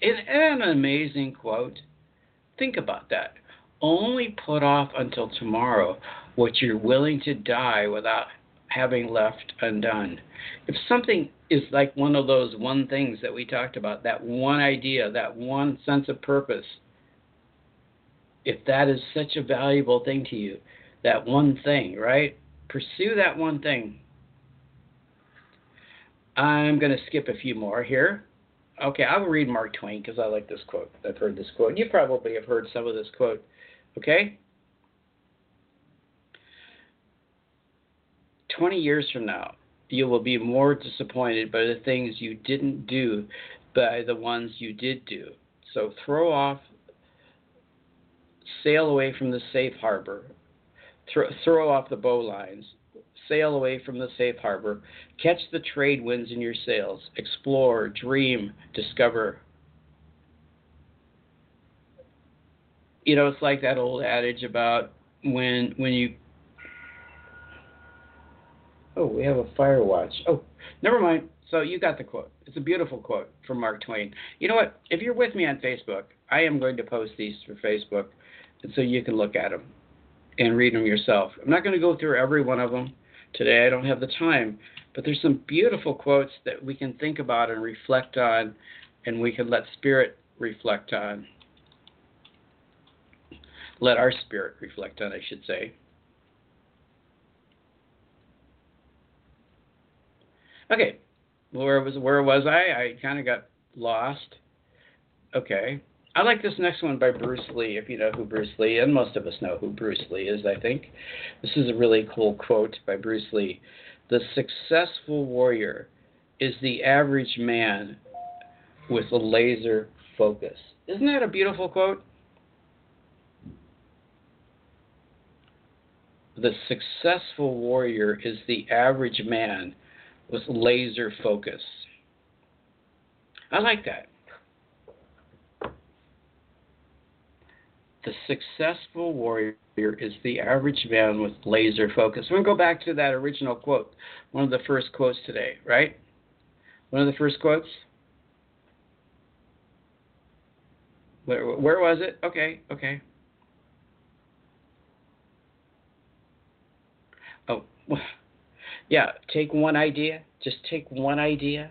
Isn't an amazing quote? Think about that. Only put off until tomorrow what you're willing to die without having left undone. If something is like one of those one things that we talked about, that one idea, that one sense of purpose, if that is such a valuable thing to you, that one thing, right? Pursue that one thing. I'm going to skip a few more here. Okay, I will read Mark Twain because I like this quote. I've heard this quote. You probably have heard some of this quote. Okay? 20 years from now, you will be more disappointed by the things you didn't do by the ones you did do. So throw off, sail away from the safe harbor, throw, throw off the bowlines, sail away from the safe harbor, catch the trade winds in your sails, explore, dream, discover. You know, it's like that old adage about when when you Oh, we have a fire watch. Oh, never mind. So you got the quote. It's a beautiful quote from Mark Twain. You know what? If you're with me on Facebook, I am going to post these for Facebook, and so you can look at them and read them yourself. I'm not going to go through every one of them today. I don't have the time, but there's some beautiful quotes that we can think about and reflect on, and we can let spirit reflect on. Let our spirit reflect on, I should say. Okay, where was where was I? I kind of got lost. Okay, I like this next one by Bruce Lee. If you know who Bruce Lee, and most of us know who Bruce Lee is, I think. This is a really cool quote by Bruce Lee. The successful warrior is the average man with a laser focus. Isn't that a beautiful quote? The successful warrior is the average man with laser focus. I like that. The successful warrior is the average man with laser focus. We're going to go back to that original quote, one of the first quotes today, right? One of the first quotes. Where, where was it? Okay, okay. Oh, yeah, take one idea. Just take one idea.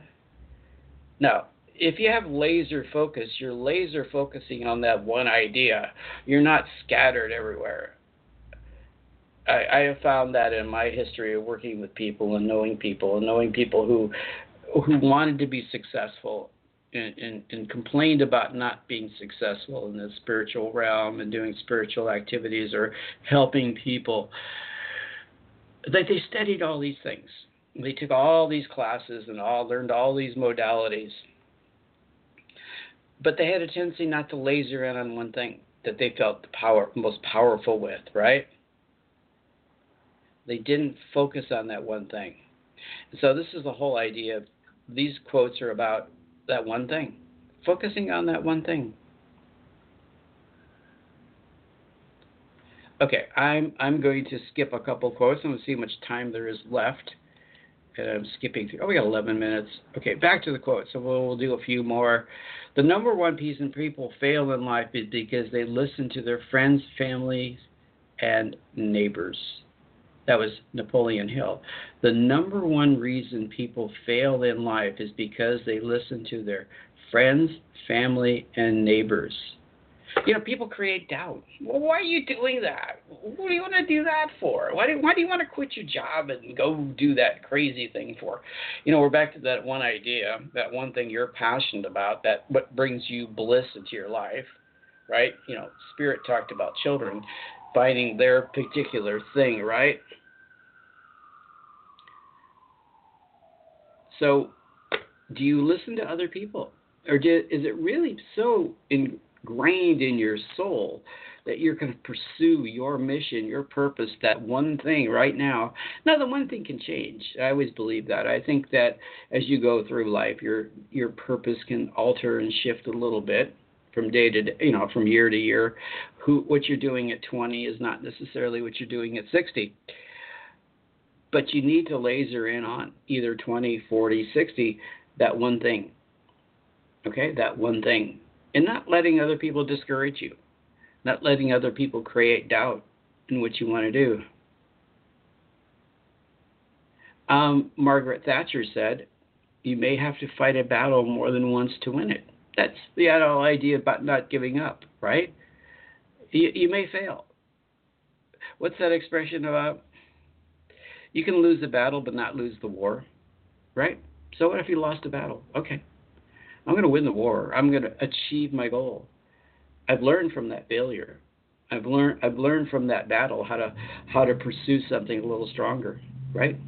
Now, if you have laser focus, you're laser focusing on that one idea. You're not scattered everywhere. I, I have found that in my history of working with people and knowing people and knowing people who who wanted to be successful and, and, and, complained about not being successful in the spiritual realm and doing spiritual activities or helping people they, they studied all these things. They took all these classes and all learned all these modalities. But they had a tendency not to laser in on one thing that they felt the power most powerful with, right? They didn't focus on that one thing. So this is the whole idea. These quotes are about that one thing, focusing on that one thing. Okay, I'm I'm going to skip a couple quotes. To see how much time there is left. And I'm skipping through. Oh, we got 11 minutes. Okay, back to the quote. So we'll, we'll do a few more. The number one reason people fail in life is because they listen to their friends, family, and neighbors. That was Napoleon Hill. The number one reason people fail in life is because they listen to their friends, family, and neighbors. You know, people create doubt. Well, why are you doing that? What do you want to do that for? Why do, why do you want to quit your job and go do that crazy thing for? You know, we're back to that one idea, that one thing you're passionate about, that what brings you bliss into your life, right? You know, Spirit talked about children finding their particular thing, right? So, do you listen to other people? Or did, is it really so ingrained in your soul that you're going to pursue your mission, your purpose, that one thing right now. Now, the one thing can change. I always believe that. I think that as you go through life, your your purpose can alter and shift a little bit from day to day, you know, from year to year. Who what you're doing at 20 is not necessarily what you're doing at 60. But you need to laser in on either 20, 40, 60, that one thing. Okay, that one thing. And not letting other people discourage you not letting other people create doubt in what you want to do. Um, Margaret Thatcher said, You may have to fight a battle more than once to win it. That's the whole idea about not giving up, right? You, you may fail. What's that expression about? You can lose a battle but not lose the war, right? So what if you lost a battle? Okay. I'm going to win the war. I'm going to achieve my goal. I've learned from that failure. I've learned I've learned from that battle how to how to pursue something a little stronger, right?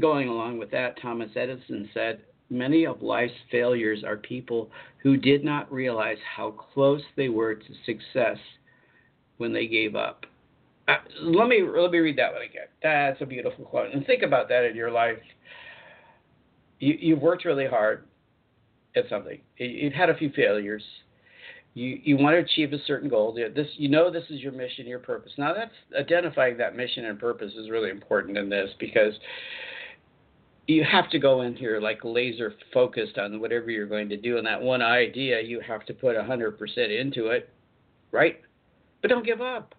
Going along with that, Thomas Edison said, Many of life's failures are people who did not realize how close they were to success when they gave up. Uh, let me let me read that one again. That's a beautiful quote. And think about that in your life. You, you've worked really hard at something. You've had a few failures. You you want to achieve a certain goal. This you know this is your mission, your purpose. Now that's identifying that mission and purpose is really important in this because you have to go in here like laser focused on whatever you're going to do and that one idea you have to put 100% into it right but don't give up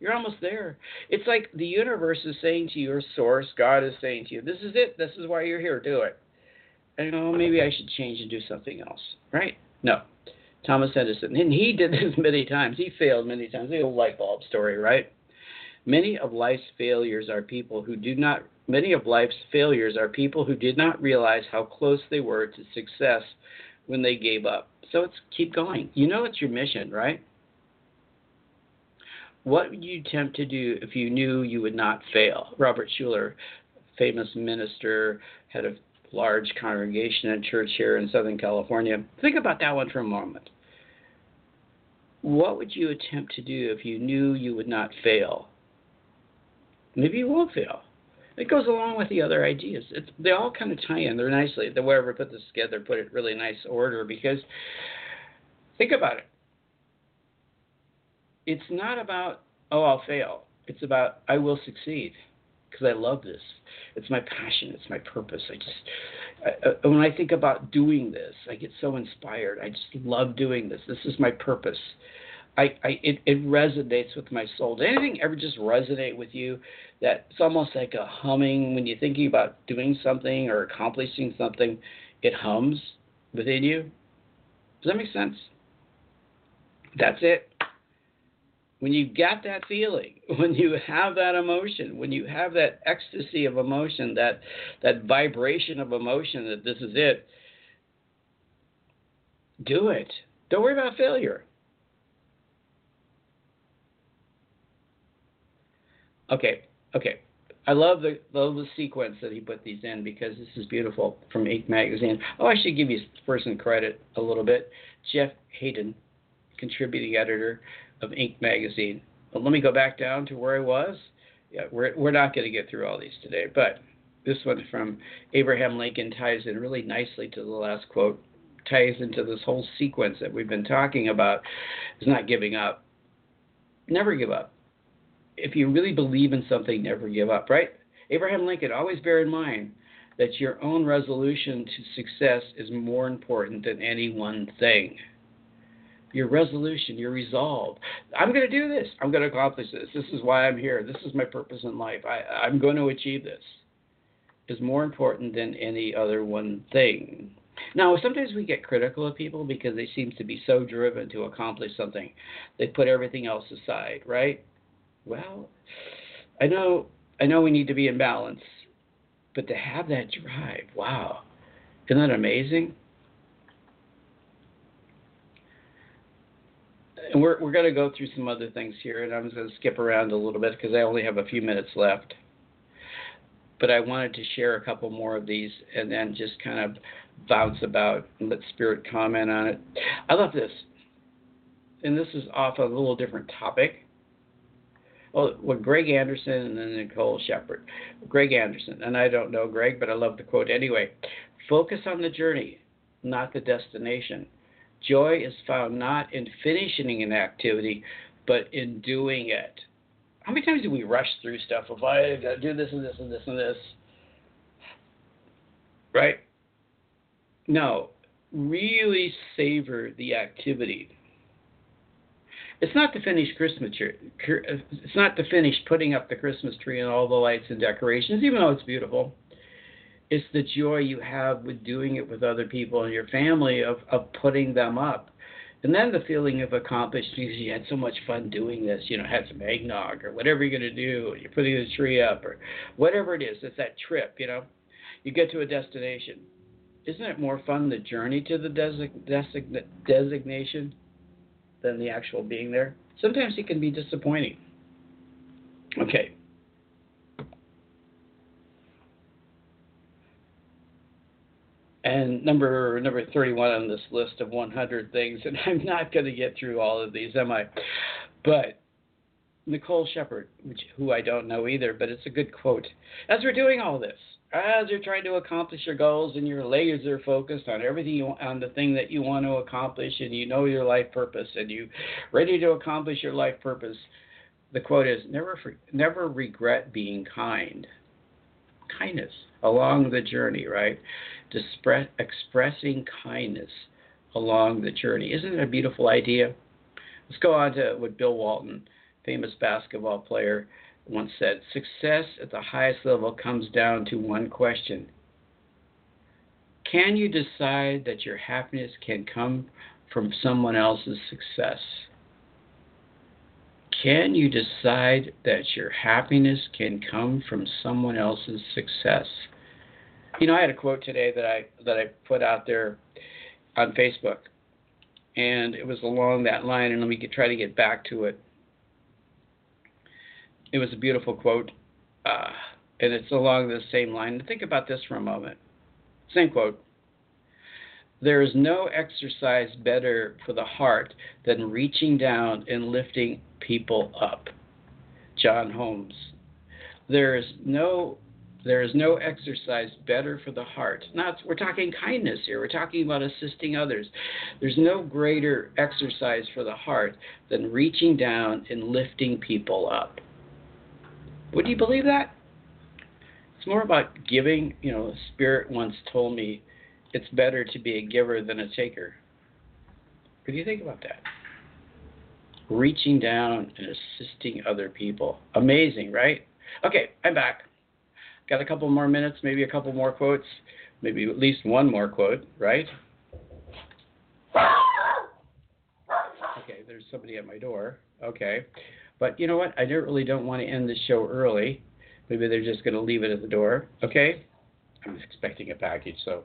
you're almost there it's like the universe is saying to your source god is saying to you this is it this is why you're here do it you oh, know, maybe I should change and do something else, right? No. Thomas Edison, and he did this many times. He failed many times. The old light bulb story, right? Many of life's failures are people who do not. Many of life's failures are people who did not realize how close they were to success when they gave up. So it's keep going. You know it's your mission, right? What would you attempt to do if you knew you would not fail? Robert Schuller, famous minister, head of large congregation at church here in Southern California. Think about that one for a moment. What would you attempt to do if you knew you would not fail? Maybe you won't fail. It goes along with the other ideas. It's, they all kind of tie in. They're nicely. The I put this together, put it really nice order because think about it. It's not about oh I'll fail. It's about I will succeed because I love this. It's my passion. It's my purpose. I just I, uh, when I think about doing this, I get so inspired. I just love doing this. This is my purpose. I, I it, it resonates with my soul. Did anything ever just resonate with you? That it's almost like a humming when you're thinking about doing something or accomplishing something. It hums within you. Does that make sense? That's it when you got that feeling, when you have that emotion, when you have that ecstasy of emotion, that that vibration of emotion that this is it, do it. Don't worry about failure. Okay, okay. I love the love the sequence that he put these in because this is beautiful from Inc. magazine. Oh, I should give you person credit a little bit. Jeff Haden, contributing editor of Inc. magazine. But let me go back down to where I was. Yeah, we're we're not going to get through all these today, but this one from Abraham Lincoln ties in really nicely to the last quote. Ties into this whole sequence that we've been talking about. Is not giving up. Never give up. If you really believe in something, never give up. Right? Abraham Lincoln. Always bear in mind that your own resolution to success is more important than any one thing your resolution, your resolve. I'm going to do this. I'm going to accomplish this. This is why I'm here. This is my purpose in life. I, I'm going to achieve this. Is more important than any other one thing. Now, sometimes we get critical of people because they seem to be so driven to accomplish something, they put everything else aside, right? Well, I know, I know we need to be in balance, but to have that drive, wow, isn't that amazing? And we're we're going to go through some other things here, and I'm just going to skip around a little bit because I only have a few minutes left. but I wanted to share a couple more of these and then just kind of bounce about and let Spirit comment on it. I love this. And this is off a little different topic. Well, with Greg Anderson and then Nicole Shepard. Greg Anderson, and I don't know Greg, but I love the quote anyway. Focus on the journey, not the destination. Joy is found not in finishing an activity, but in doing it. How many times do we rush through stuff If I do this and this and this and this? Right? No. Really savor the activity. It's not to finish Christmas tree. It's not to finish putting up the Christmas tree and all the lights and decorations, even though it's beautiful. It's the joy you have with doing it with other people and your family of, of putting them up. And then the feeling of accomplishment because you had so much fun doing this, you know, had some eggnog or whatever you're going to do, you're putting the tree up or whatever it is. It's that trip, you know. You get to a destination. Isn't it more fun the journey to the design, design, designation than the actual being there? Sometimes it can be disappointing. Okay, And number number 31 on this list of 100 things, and I'm not going to get through all of these, am I? But Nicole Shepard, which, who I don't know either, but it's a good quote. As we're doing all this, as you're trying to accomplish your goals and your laser focused on everything you, on the thing that you want to accomplish, and you know your life purpose, and you ready to accomplish your life purpose, the quote is never never regret being kind. Kindness along the journey, right? Expressing kindness along the journey. Isn't it a beautiful idea? Let's go on to what Bill Walton, famous basketball player, once said Success at the highest level comes down to one question Can you decide that your happiness can come from someone else's success? Can you decide that your happiness can come from someone else's success? You know, I had a quote today that I that I put out there on Facebook, and it was along that line. And let me get, try to get back to it. It was a beautiful quote, uh, and it's along the same line. Think about this for a moment. Same quote. There is no exercise better for the heart than reaching down and lifting people up. John Holmes. There is no there is no exercise better for the heart. Not we're talking kindness here. We're talking about assisting others. There's no greater exercise for the heart than reaching down and lifting people up. Would you believe that? It's more about giving. You know, Spirit once told me it's better to be a giver than a taker. What do you think about that? Reaching down and assisting other people. Amazing, right? Okay, I'm back. Got a couple more minutes, maybe a couple more quotes, maybe at least one more quote, right? Okay, there's somebody at my door. Okay. But you know what? I really don't want to end the show early. Maybe they're just going to leave it at the door. Okay? I'm expecting a package, so.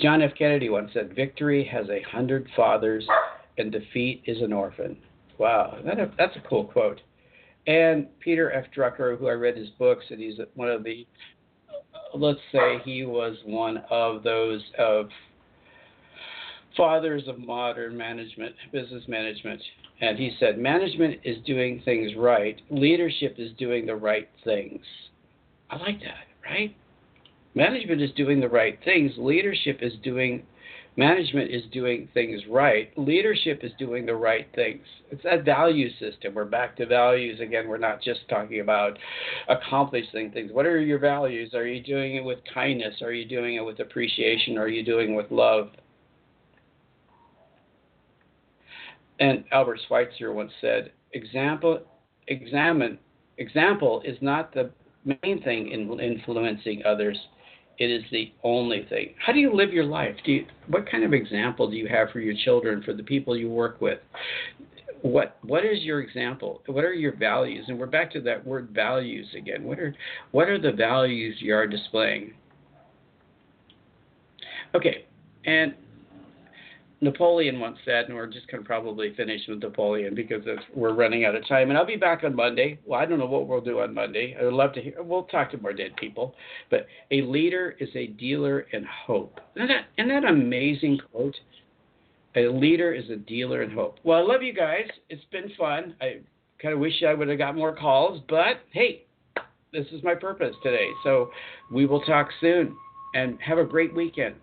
John F. Kennedy once said, Victory has a hundred fathers and defeat is an orphan. Wow, that that's a cool quote. And Peter F. Drucker, who I read his books, and he's one of the, let's say he was one of those of fathers of modern management, business management. And he said, management is doing things right, leadership is doing the right things. I like that, right? Management is doing the right things, leadership is doing management is doing things right. Leadership is doing the right things. It's that value system. We're back to values again. We're not just talking about accomplishing things. What are your values? Are you doing it with kindness? Are you doing it with appreciation? Are you doing it with love? And Albert Schweitzer once said, "Example, examine, example is not the main thing in influencing others it is the only thing. How do you live your life? Do you, what kind of example do you have for your children, for the people you work with? What what is your example? What are your values? And we're back to that word values again. What are what are the values you are displaying? Okay, and Napoleon once said, and we're just going to probably finish with Napoleon because we're running out of time. And I'll be back on Monday. Well, I don't know what we'll do on Monday. I would love to hear. We'll talk to more dead people. But a leader is a dealer in hope. Isn't that, isn't that amazing quote? A leader is a dealer in hope. Well, I love you guys. It's been fun. I kind of wish I would have got more calls, but hey, this is my purpose today. So we will talk soon and have a great weekend.